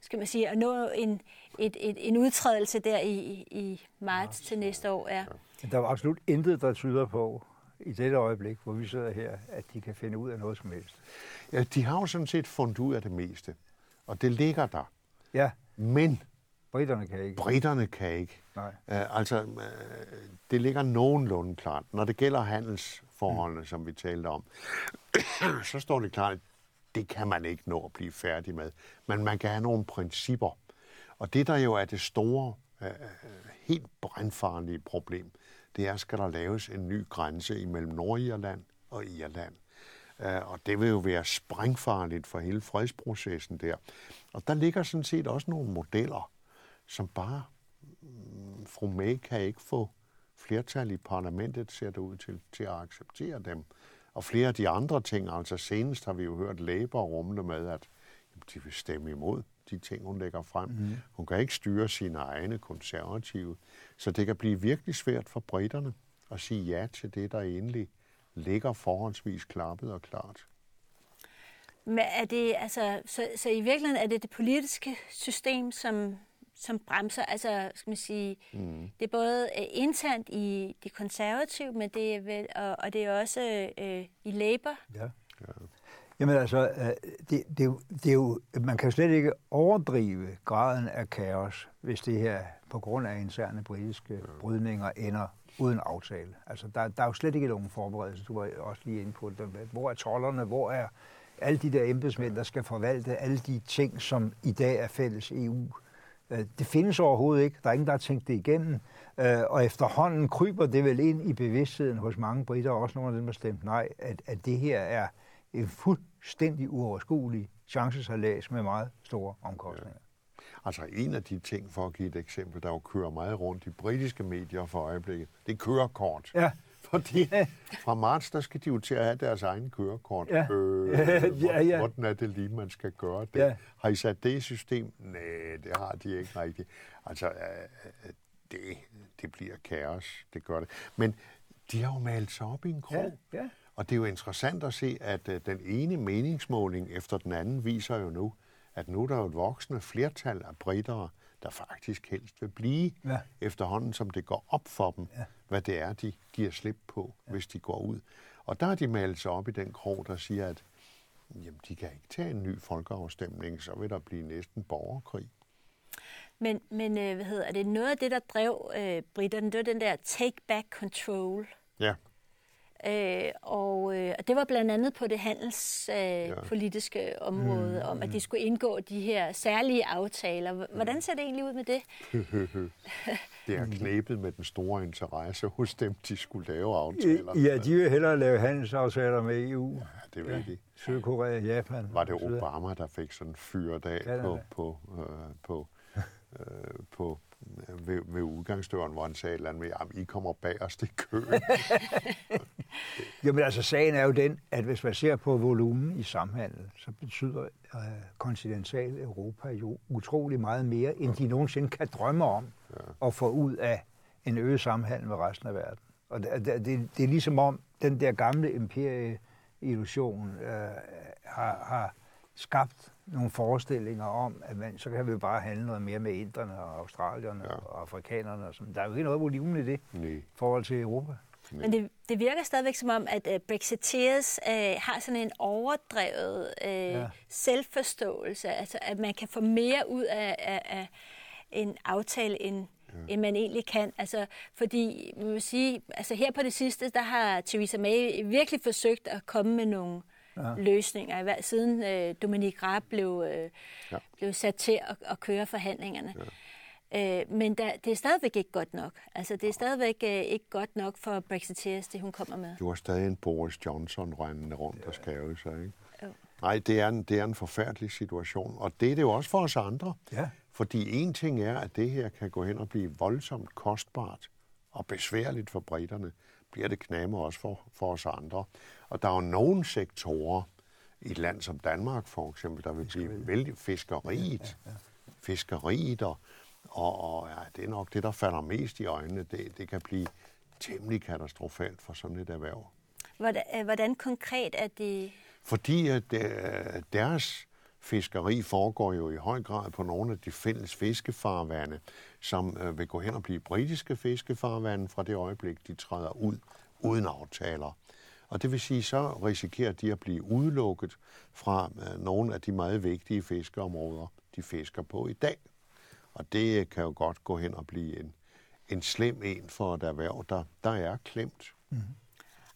skal man sige, at nå en, et, et, en udtrædelse der i, i marts til næste år. Ja. Men Der er absolut intet, der tyder på i dette øjeblik, hvor vi sidder her, at de kan finde ud af noget som helst. Ja, de har jo sådan set fundet ud af det meste, og det ligger der. Ja, Men britterne kan ikke. britterne kan ikke. Nej. Uh, altså, uh, det ligger nogenlunde klart. Når det gælder handelsforholdene, mm. som vi talte om, så står det klart, at det kan man ikke nå at blive færdig med. Men man kan have nogle principper. Og det, der jo er det store, uh, helt brandfarlige problem, det er, skal der laves en ny grænse imellem Nordirland og Irland. Øh, og det vil jo være sprængfarligt for hele fredsprocessen der. Og der ligger sådan set også nogle modeller, som bare mm, fru May kan ikke få flertal i parlamentet, ser det ud til, til at acceptere dem. Og flere af de andre ting, altså senest har vi jo hørt Labour rumle med, at jamen, de vil stemme imod de ting, hun lægger frem. Mm. Hun kan ikke styre sine egne konservative. Så det kan blive virkelig svært for britterne at sige ja til det, der egentlig ligger forholdsvis klappet og klart. Men er det, altså, så, så i virkeligheden er det det politiske system, som, som bremser, altså skal man sige, mm. det er både øh, internt i de konservative, men det er vel, og, og det er også øh, i Labour. Ja. ja. Jamen altså, øh, det, det, det er jo, man kan jo slet ikke overdrive graden af kaos, hvis det her på grund af interne britiske brydninger ender uden aftale. Altså, der, der er jo slet ikke nogen forberedelse. Du var også lige inde på det. Hvor er trollerne? Hvor er alle de der embedsmænd, der skal forvalte alle de ting, som i dag er fælles EU? Øh, det findes overhovedet ikke. Der er ingen, der har tænkt det igennem. Øh, og efterhånden kryber det vel ind i bevidstheden hos mange britter, og også nogle af dem, der stemt nej, at, at det her er en fuldstændig uoverskuelig chancesalas med meget store omkostninger. Altså en af de ting, for at give et eksempel, der jo kører meget rundt i britiske medier for øjeblikket, det er kørekort. Ja. Fordi fra marts, der skal de jo til at have deres egen kørekort. Ja. Øh, ja, ja. Hvordan er det lige, man skal gøre det? Ja. Har I sat det i system? Nej, det har de ikke rigtigt. Altså, øh, det, det bliver kaos, det gør det. Men de har jo malet sig op i en krog. Ja, ja. Og det er jo interessant at se, at øh, den ene meningsmåling efter den anden viser jo nu, at nu er der jo et voksende flertal af britere, der faktisk helst vil blive, ja. efterhånden som det går op for dem, ja. Hvad det er, de giver slip på, ja. hvis de går ud. Og der har de malet sig op i den krog, der siger, at jamen, de kan ikke tage en ny folkeafstemning, så vil der blive næsten borgerkrig. Men, men øh, hvad hedder det? Noget af det, der drev øh, britterne, det var den der take back control. Ja. Øh, og øh, det var blandt andet på det handelspolitiske øh, ja. område, mm, om at de skulle indgå de her særlige aftaler. Hvordan ser det egentlig ud med det? det er knæbet med den store interesse hos dem, de skulle lave aftaler. Ja, de vil hellere lave handelsaftaler med EU. Ja, det vil ja. de. Sydkorea, Japan. Var det Obama, der fik sådan fyret af på, på, øh, på, øh, på ved, ved udgangsdøren, hvor han sagde, at I kommer bag os i køen. Jamen altså, sagen er jo den, at hvis man ser på volumen i samhandel, så betyder øh, kontinental Europa jo utrolig meget mere, end de nogensinde kan drømme om ja. at få ud af en øget samhandel med resten af verden. Og det, det, det, det er ligesom om, den der gamle imperie-illusion øh, har, har skabt nogle forestillinger om, at man, så kan vi bare handle noget mere med inderne og australierne ja. og afrikanerne. Og sådan. Der er jo ikke noget volumen i det i forhold til Europa. Nej. Men det, det virker stadigvæk som om, at uh, Brexiteers uh, har sådan en overdrevet uh, ja. selvforståelse. Altså, at man kan få mere ud af, af, af en aftale, end, ja. end man egentlig kan. Altså, fordi, man vil sige, altså her på det sidste, der har Theresa May virkelig forsøgt at komme med nogle ja. løsninger, siden øh, Dominique Raab blev, øh, ja. blev sat til at, at køre forhandlingerne. Ja. Øh, men der, det er stadigvæk ikke godt nok. Altså, det er stadigvæk øh, ikke godt nok for Brexiteers, det hun kommer med. Du har stadig en Boris Johnson rendende rundt og skæve sig, ikke? Jo. Nej, det er, en, det er en forfærdelig situation, og det er det jo også for os andre. Ja. Fordi en ting er, at det her kan gå hen og blive voldsomt kostbart og besværligt for britterne, bliver det knamer også for, for os andre. Og der er jo nogle sektorer i et land som Danmark for eksempel, der vil blive vældig fiskeriet. Ja, ja, ja. Fiskeriet, og, og, og ja, det er nok det, der falder mest i øjnene. Det, det kan blive temmelig katastrofalt for sådan et erhverv. Hvordan, øh, hvordan konkret er det? Fordi at øh, deres fiskeri foregår jo i høj grad på nogle af de fælles fiskefarvande, som øh, vil gå hen og blive britiske fiskefarvande fra det øjeblik, de træder ud uden aftaler. Og det vil sige, så risikerer de at blive udelukket fra øh, nogle af de meget vigtige fiskeområder, de fisker på i dag. Og det kan jo godt gå hen og blive en, en slem en for et erhverv, der, der er klemt. Mm.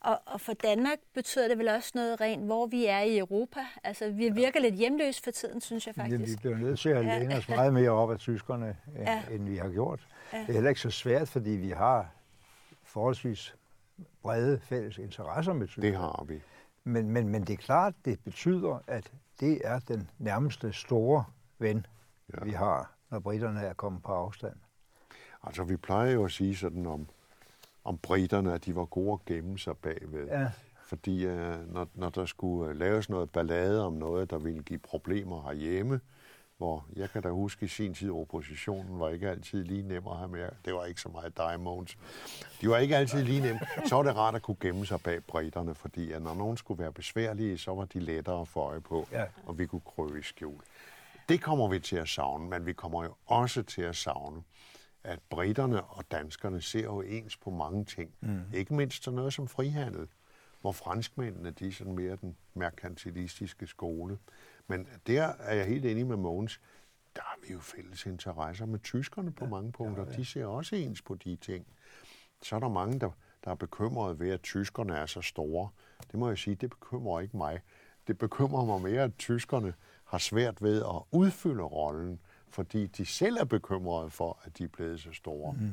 Og, og for Danmark betyder det vel også noget rent, hvor vi er i Europa. Altså, vi virker lidt hjemløse for tiden, synes jeg faktisk. Jamen, vi bliver nødt til at læne os meget mere op af tyskerne, ja. end vi har gjort. Ja. Det er heller ikke så svært, fordi vi har forholdsvis brede fælles interesser med Tyskland. Det har vi. Men, men, men det er klart, det betyder, at det er den nærmeste store ven, ja. vi har, når britterne er kommet på afstand. Altså, vi plejer jo at sige sådan om, om britterne, at de var gode at gemme sig bagved. Ja. Fordi uh, når, når der skulle laves noget ballade om noget, der ville give problemer herhjemme, hvor jeg kan da huske i sin tid, oppositionen var ikke altid lige nem at have med. Det var ikke så meget dig, Måns. De var ikke altid lige nemme. Så var det rart at kunne gemme sig bag britterne, fordi at når nogen skulle være besværlige, så var de lettere at få øje på, Ja. og vi kunne krøve i skjul. Det kommer vi til at savne, men vi kommer jo også til at savne, at britterne og danskerne ser jo ens på mange ting. Mm. Ikke mindst sådan noget som frihandel, hvor franskmændene de er sådan mere den merkantilistiske skole. Men der er jeg helt enig med Mogens. Der har vi jo fælles interesser med tyskerne på ja, mange punkter. Ja, ja. De ser også ens på de ting. Så er der mange, der, der er bekymrede ved, at tyskerne er så store. Det må jeg sige, det bekymrer ikke mig. Det bekymrer mig mere, at tyskerne har svært ved at udfylde rollen, fordi de selv er bekymrede for, at de er blevet så store. Mm.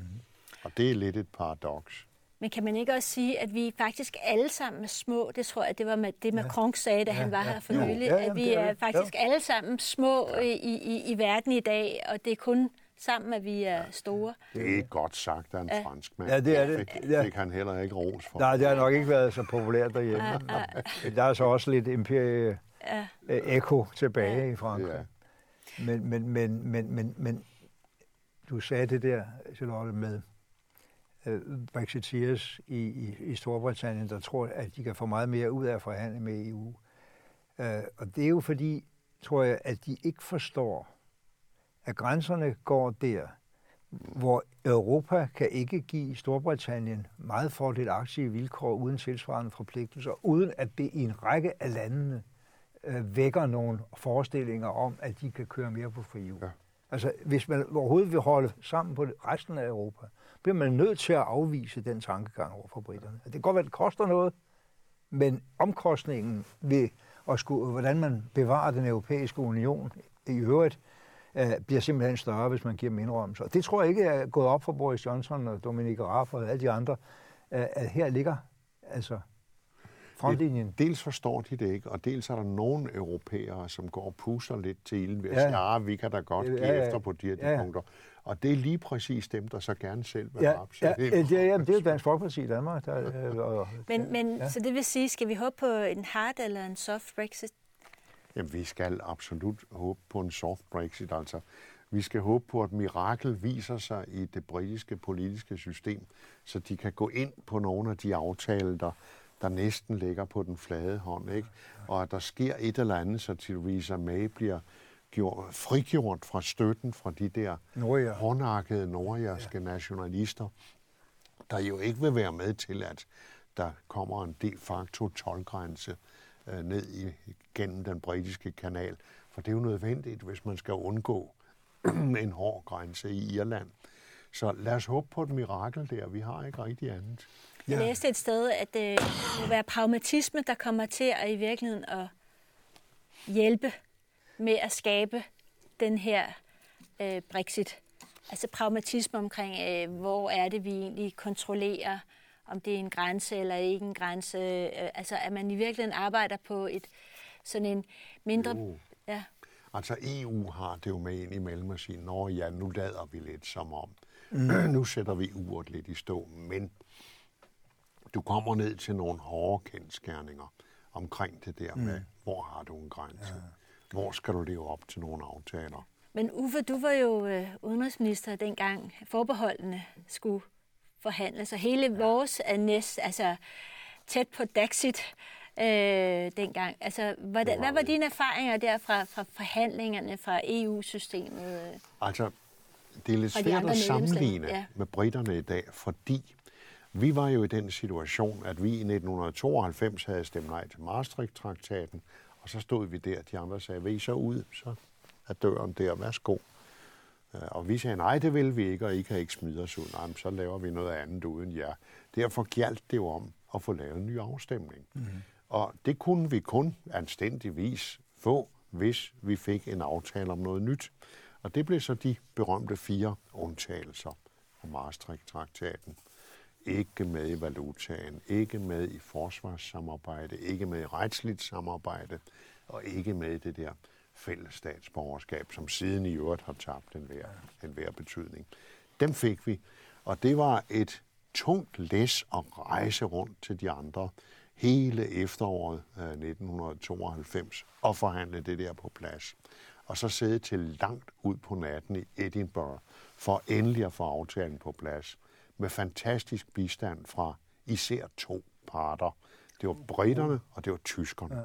Og det er lidt et paradoks. Men kan man ikke også sige, at vi faktisk alle sammen er små? Det tror jeg, det var med det, Macron sagde, da han var her for nylig. Ja, At vi er er faktisk Jo. alle sammen små i, i, i verden i dag, og det er kun sammen, at vi er store. Det er godt sagt af en ja. fransk mand. Ja, det er det. Fik, Ja. fik han heller ikke ros for. Nej, det har nok ikke været så populært derhjemme. Der er så også lidt imperie Ja. øh, ekko tilbage i Frankrig. Ja. Men, men, men, men, men, men du sagde det der, Charlotte, med øh, Brexiteers i, i, i Storbritannien, der tror, at de kan få meget mere ud af at forhandle med EU. Øh, og det er jo fordi, tror jeg, at de ikke forstår, at grænserne går der, hvor Europa kan ikke give Storbritannien meget fordelagtige vilkår uden tilsvarende forpligtelser, uden at det i en række af landene øh, vækker nogle forestillinger om, at de kan køre mere på fri Ja. Altså, hvis man overhovedet vil holde sammen på resten af Europa, bliver man nødt til at afvise den tankegang over for britterne. Det kan godt være, at det koster noget, men omkostningen ved at skulle, hvordan man bevarer den europæiske union i øvrigt, øh, bliver simpelthen større, hvis man giver dem indrømmelser. Det tror jeg ikke er gået op for Boris Johnson og Dominic Raab og alle de andre, øh, at her ligger altså frontlinjen. Dels forstår de det ikke, og dels er der nogle europæere, som går og puster lidt til ilden ved at Ja. sige, ja, vi kan da godt Ja, give ja, ja. efter på de her de Ja, ja. punkter. Og det er lige præcis dem, der så gerne selv vil Ja, rapse ja, ind. det, er, jamen, det er jo Dansk Folkeparti i Danmark. Der, øh, og, Men, men Ja. så det vil sige, skal vi håbe på en hard eller en soft Brexit? Jamen, vi skal absolut håbe på en soft Brexit. Altså, vi skal håbe på, at mirakel viser sig i det britiske politiske system, så de kan gå ind på nogle af de aftaler, der, der næsten ligger på den flade hånd. Ikke? Og at der sker et eller andet, så Theresa May bliver gjort, frigjort fra støtten fra de der Nordjyder. hårdnakkede nordjyske ja. nationalister, der jo ikke vil være med til, at der kommer en de facto tolvgrænse øh, ned i, gennem den britiske kanal. For det er jo nødvendigt, hvis man skal undgå en hård grænse i Irland. Så lad os håbe på et mirakel der. Vi har ikke rigtig andet. Jeg læste et sted, at øh, det må være pragmatisme, der kommer til at i virkeligheden at hjælpe med at skabe den her øh, Brexit. Altså pragmatisme omkring, øh, hvor er det, vi egentlig kontrollerer, om det er en grænse eller ikke en grænse. Øh, altså at man i virkeligheden arbejder på et sådan en mindre... Jo. Ja. Altså EU har det jo med ind imellem at sige, nå ja, nu lader vi lidt som om. Mm. nu sætter vi uret lidt i stå, men du kommer ned til nogle hårde kendskærninger omkring det der med, hvor har du en grænse? Ja. Hvor skal du leve op til nogle aftaler? Men Uffe, du var jo øh, udenrigsminister dengang forbeholdene skulle forhandles, og hele vores er næst, altså tæt på Daxit øh, dengang. Altså, hvordan, hvad var dine erfaringer der fra, fra forhandlingerne fra EU-systemet? Altså, det er lidt svært at sammenligne ja. med britterne i dag, fordi vi var jo i den situation, at vi i 1992 havde stemt nej til Maastricht-traktaten, og så stod vi der, de andre sagde, vil I så ud, så er døren der, værsgo. Øh, Og vi sagde, nej, det vil vi ikke, og I kan ikke smide os ud. Nej, så laver vi noget andet uden jer. Derfor gjaldt det jo om at få lavet en ny afstemning. Mm. Og det kunne vi kun anstændigvis få, hvis vi fik en aftale om noget nyt. Og det blev så de berømte fire undtagelser fra Maastricht-traktaten ikke med i valutaen, ikke med i forsvarssamarbejde, ikke med i retsligt samarbejde, og ikke med i det der fælles statsborgerskab, som siden i øvrigt har tabt en hver, en hver betydning. Dem fik vi, og det var et tungt læs at rejse rundt til de andre hele efteråret øh, 1992 og forhandle det der på plads. Og så sidde til langt ud på natten i Edinburgh for endelig at få aftalen på plads med fantastisk bistand fra især to parter. Det var britterne, og det var tyskerne.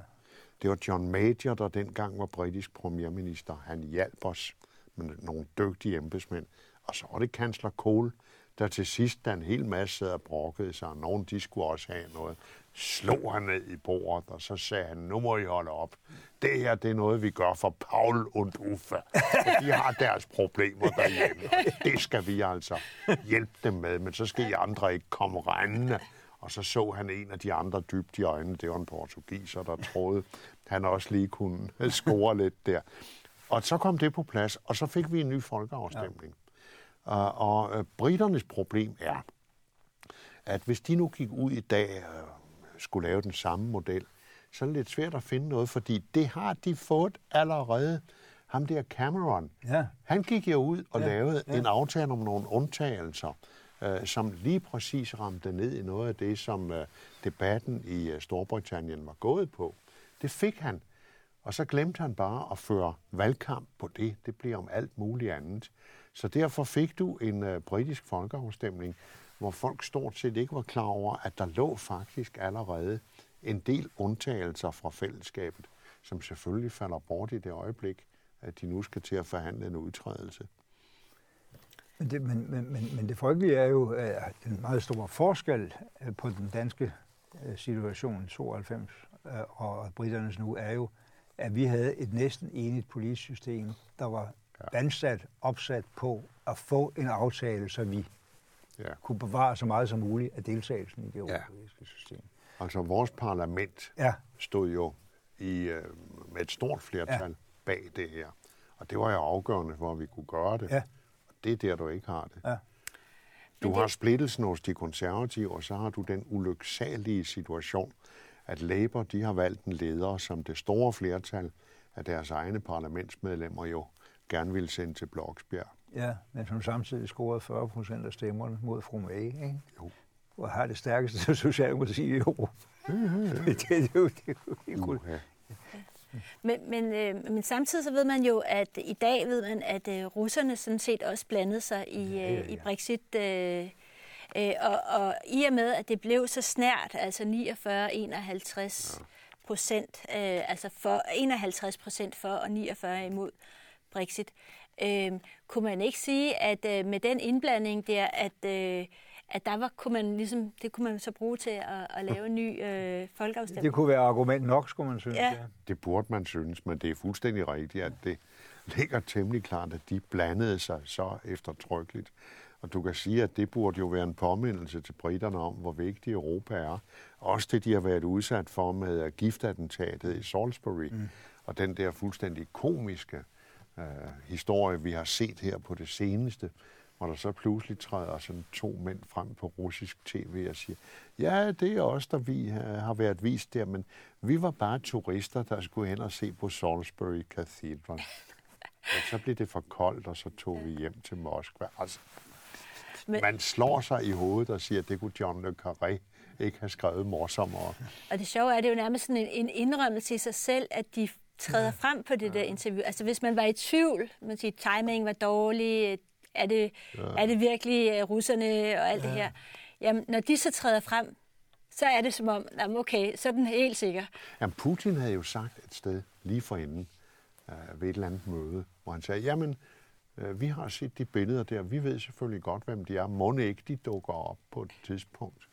Det var John Major, der dengang var britisk premierminister. Han hjalp os med nogle dygtige embedsmænd. Og så var det kansler Kohl, der til sidst, da en hel masse sad og brokkede sig, og nogen de skulle også have noget, slog han ned i bordet, og så sagde han, nu må I holde op. Det her, det er noget, vi gør for Paul og Uffe. De har deres problemer derhjemme. Det skal vi altså hjælpe dem med, men så skal I andre ikke komme rendende. Og så så han en af de andre dybt i øjnene. Det var en portugiser, der troede, han også lige kunne score lidt der. Og så kom det på plads, og så fik vi en ny folkeafstemning. Ja. Og, og øh, britternes problem er, at hvis de nu gik ud i dag og skulle lave den samme model, så er det lidt svært at finde noget, fordi det har de fået allerede. Ham der Cameron, ja. han gik jo ud og ja. lavede ja. en aftale om nogle undtagelser, øh, som lige præcis ramte ned i noget af det, som øh, debatten i øh, Storbritannien var gået på. Det fik han. Og så glemte han bare at føre valgkamp på det. Det blev om alt muligt andet. Så derfor fik du en øh, britisk folkeafstemning, hvor folk stort set ikke var klar over, at der lå faktisk allerede en del undtagelser fra fællesskabet, som selvfølgelig falder bort i det øjeblik, at de nu skal til at forhandle en udtrædelse. Men det, men, men, men, men det frygtelige er jo at den meget store forskel øh, på den danske øh, situation 92 øh, og britternes nu, er jo, at vi havde et næsten enigt politisk system, der var vandsat, opsat på at få en aftale, så vi ja. kunne bevare så meget som muligt af deltagelsen i det europæiske ja. system. Altså vores parlament ja. stod jo i, øh, med et stort flertal ja. bag det her. Og det var jo afgørende for, at vi kunne gøre det. Ja. Og det er der, du ikke har det. Ja. Du det... har splittelsen hos de konservative, og så har du den ulyksalige situation, at Labour de har valgt en leder, som det store flertal af deres egne parlamentsmedlemmer jo gerne ville sende til Bloksbjerg. Ja, men som samtidig scorede 40 procent af stemmerne mod fru May, ikke? Jo. Og har det stærkeste socialdemokrati i Europa. det, det, det, det, det, det, men, men, øh, men samtidig så ved man jo, at i dag ved man, at øh, russerne sådan set også blandede sig i, øh, ja, ja, ja. i Brexit. Øh, øh, og, og i og med, at det blev så snært, altså 49-51 procent, øh, altså for 51 procent for og 49 imod Brexit, øh, kunne man ikke sige, at øh, med den indblanding der, at øh, at der var, kunne man ligesom, det kunne man så bruge til at, at lave en ny øh, folkeafstemning. Det kunne være argument nok, skulle man synes. Ja. ja. Det burde man synes, men det er fuldstændig rigtigt, at det ligger temmelig klart, at de blandede sig så eftertrykkeligt. Og du kan sige, at det burde jo være en påmindelse til britterne om, hvor vigtig Europa er. Også det, de har været udsat for med giftattentatet i Salisbury. Mm. Og den der fuldstændig komiske øh, historie, vi har set her på det seneste, hvor der så pludselig træder sådan to mænd frem på russisk tv og siger, ja, det er os, der vi øh, har været vist der, men vi var bare turister, der skulle hen og se på Salisbury Cathedral. Og så blev det for koldt, og så tog vi hjem til Moskva. Altså, men... Man slår sig i hovedet og siger, at det kunne John le Carré ikke have skrevet morsommere. Og det sjove er, at det er jo nærmest sådan en, en indrømmelse i sig selv, at de træder ja. frem på det der interview. Altså hvis man var i tvivl, man siger, timing var dårlig, er det, ja. er det virkelig øh, russerne og alt ja. det her? Jamen, når de så træder frem, så er det som om, jamen okay, så er den helt sikker. Jamen, Putin havde jo sagt et sted lige forinden øh, ved et eller andet møde, hvor han sagde, jamen, øh, vi har set de billeder der, vi ved selvfølgelig godt, hvem de er. Må ikke de dukker op på et tidspunkt?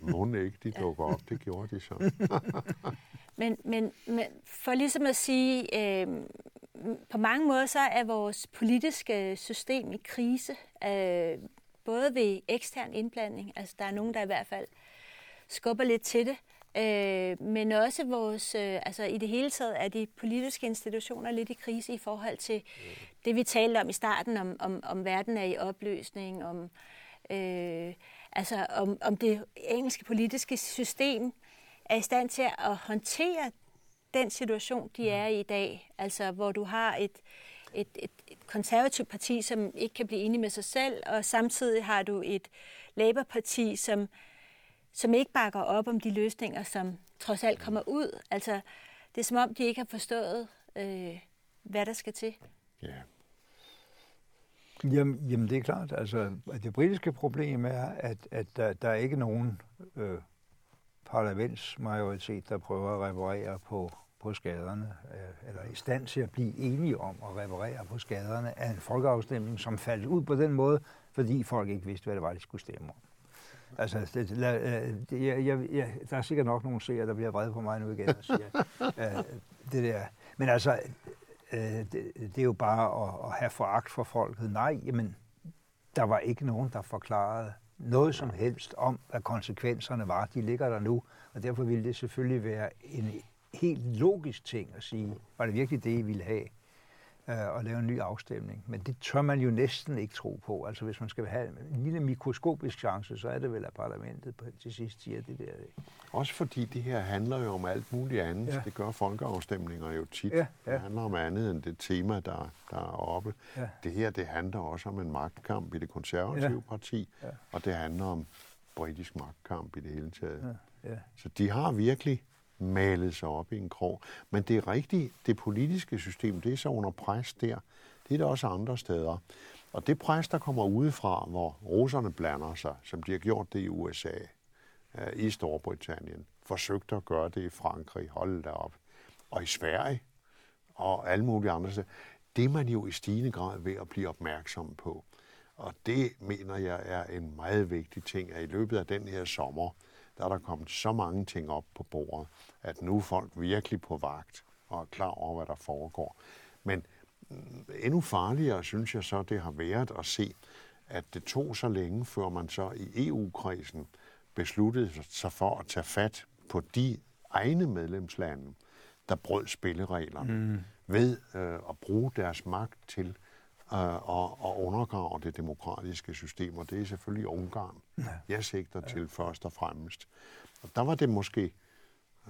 Må ikke de dukker op? Det gjorde de så. men, men, men for ligesom at sige, øh, på mange måder så er vores politiske system i krise, øh, både ved ekstern indblanding, altså der er nogen, der i hvert fald skubber lidt til det, øh, men også vores, øh, altså i det hele taget er de politiske institutioner lidt i krise i forhold til det, vi talte om i starten, om, om, om verden er i opløsning, om øh, Altså om, om det engelske politiske system er i stand til at håndtere den situation, de er i i dag. Altså hvor du har et, et, et, et konservativt parti, som ikke kan blive enige med sig selv, og samtidig har du et Labour-parti, som, som ikke bakker op om de løsninger, som trods alt kommer ud. Altså, det er som om, de ikke har forstået, øh, hvad der skal til. Ja. Jamen, jamen det er klart. Altså, det britiske problem er, at, at der, der er ikke nogen øh, parlamentsmajoritet, der prøver at reparere på, på skaderne, øh, eller i stand til at blive enige om at reparere på skaderne af en folkeafstemning, som faldt ud på den måde, fordi folk ikke vidste, hvad det var, de skulle stemme om. Altså, det, la, øh, det, jeg, jeg, jeg, der er sikkert nok nogle seere, der bliver vrede på mig nu igen og siger, uh, det der. Men altså, uh, det, det er jo bare at, at have foragt for folket. Nej, jamen, der var ikke nogen, der forklarede noget som helst om, hvad konsekvenserne var. De ligger der nu, og derfor ville det selvfølgelig være en helt logisk ting at sige, var det virkelig det, I ville have? Øh, og lave en ny afstemning. Men det tør man jo næsten ikke tro på. Altså hvis man skal have en lille mikroskopisk chance, så er det vel, at parlamentet på, til sidst siger det der. Også fordi det her handler jo om alt muligt andet. Ja. Det gør folkeafstemninger jo tit. Ja, ja. Det handler om andet end det tema, der, der er oppe. Ja. Det her, det handler også om en magtkamp i det konservative ja. parti, ja. og det handler om britisk magtkamp i det hele taget. Ja. Ja. Så de har virkelig malet sig op i en krog. Men det er rigtigt, det politiske system, det er så under pres der. Det er der også andre steder. Og det pres, der kommer udefra, hvor russerne blander sig, som de har gjort det i USA, øh, i Storbritannien, forsøgte at gøre det i Frankrig, holde det op, og i Sverige, og alle mulige andre steder, det er man jo i stigende grad ved at blive opmærksom på. Og det mener jeg er en meget vigtig ting, at i løbet af den her sommer, der er der kommet så mange ting op på bordet, at nu er folk virkelig på vagt og er klar over, hvad der foregår. Men mm, endnu farligere synes jeg så, det har været at se, at det tog så længe, før man så i EU-kredsen besluttede sig for at tage fat på de egne medlemslande, der brød spillereglerne, mm. ved øh, at bruge deres magt til øh, og, og undergrave det demokratiske system, og det er selvfølgelig Ungarn, ja. jeg sigter ja. til først og fremmest. Og der var det måske,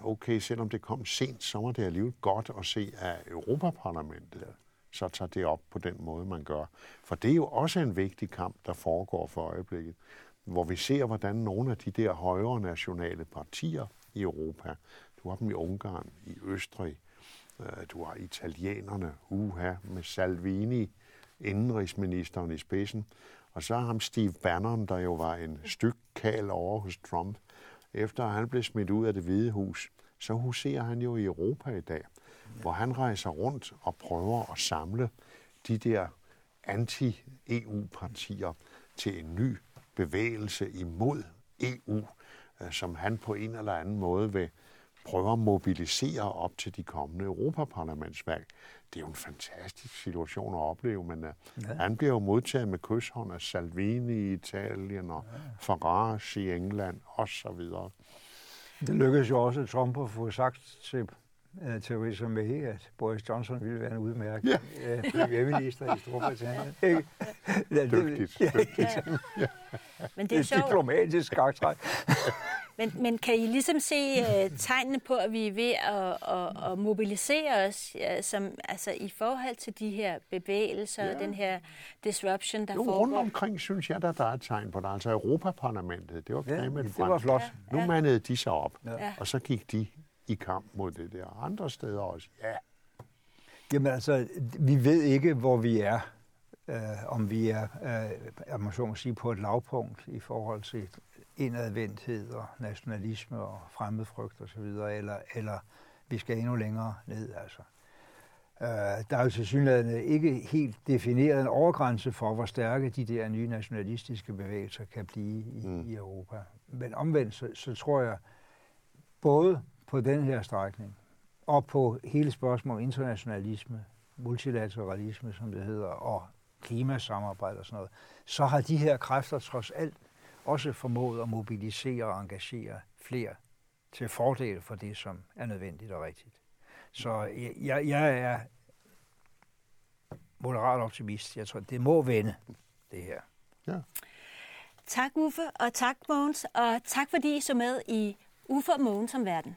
okay, selvom det kom sent, så var det alligevel godt at se, at Europaparlamentet ja. så tager det op på den måde, man gør. For det er jo også en vigtig kamp, der foregår for øjeblikket, hvor vi ser, hvordan nogle af de der højere nationale partier i Europa, du har dem i Ungarn, i Østrig, øh, du har italienerne, uha, med Salvini, indenrigsministeren i spidsen. Og så ham Steve Bannon, der jo var en styk kal over hos Trump. Efter han blev smidt ud af det hvide hus, så huserer han jo i Europa i dag, hvor han rejser rundt og prøver at samle de der anti-EU-partier til en ny bevægelse imod EU, øh, som han på en eller anden måde vil prøve at mobilisere op til de kommende Europaparlamentsvalg det er jo en fantastisk situation at opleve, men uh, ja. han bliver jo modtaget med kysshånd af Salvini i Italien og ja. Farage i England osv. Det lykkedes jo også Trump at få sagt til uh, Theresa May, at Boris Johnson ville være en udmærket ja. uh, premierminister i Storbritannien. dygtigt, dygtigt. Ja. Men det er, det er diplomatisk karakter. Men, men kan I ligesom se uh, tegnene på, at vi er ved at, at, at mobilisere os uh, som, altså, i forhold til de her bevægelser, ja. den her disruption, der jo, foregår? rundt omkring synes jeg, at der er et tegn på det. Altså Europaparlamentet, det var ja, det var flot. Ja, Nu mandede de sig op, ja. og så gik de i kamp mod det der. Andre steder også, ja. Jamen altså, vi ved ikke, hvor vi er. Uh, om vi er, jeg må så må sige, på et lavpunkt i forhold til indadvendthed og nationalisme og fremmedfrygt osv., eller, eller vi skal endnu længere ned. Altså. Uh, der er jo til synligheden ikke helt defineret en overgrænse for, hvor stærke de der nye nationalistiske bevægelser kan blive i, mm. i Europa. Men omvendt, så, så tror jeg, både på den her strækning, og på hele spørgsmålet om internationalisme, multilateralisme, som det hedder, og klimasamarbejde og sådan noget, så har de her kræfter trods alt også formået at mobilisere og engagere flere til fordel for det, som er nødvendigt og rigtigt. Så jeg, jeg er moderat optimist. Jeg tror, det må vende, det her. Ja. Tak Uffe, og tak Mogens, og tak fordi I så med i Uffe og Mogens om verden.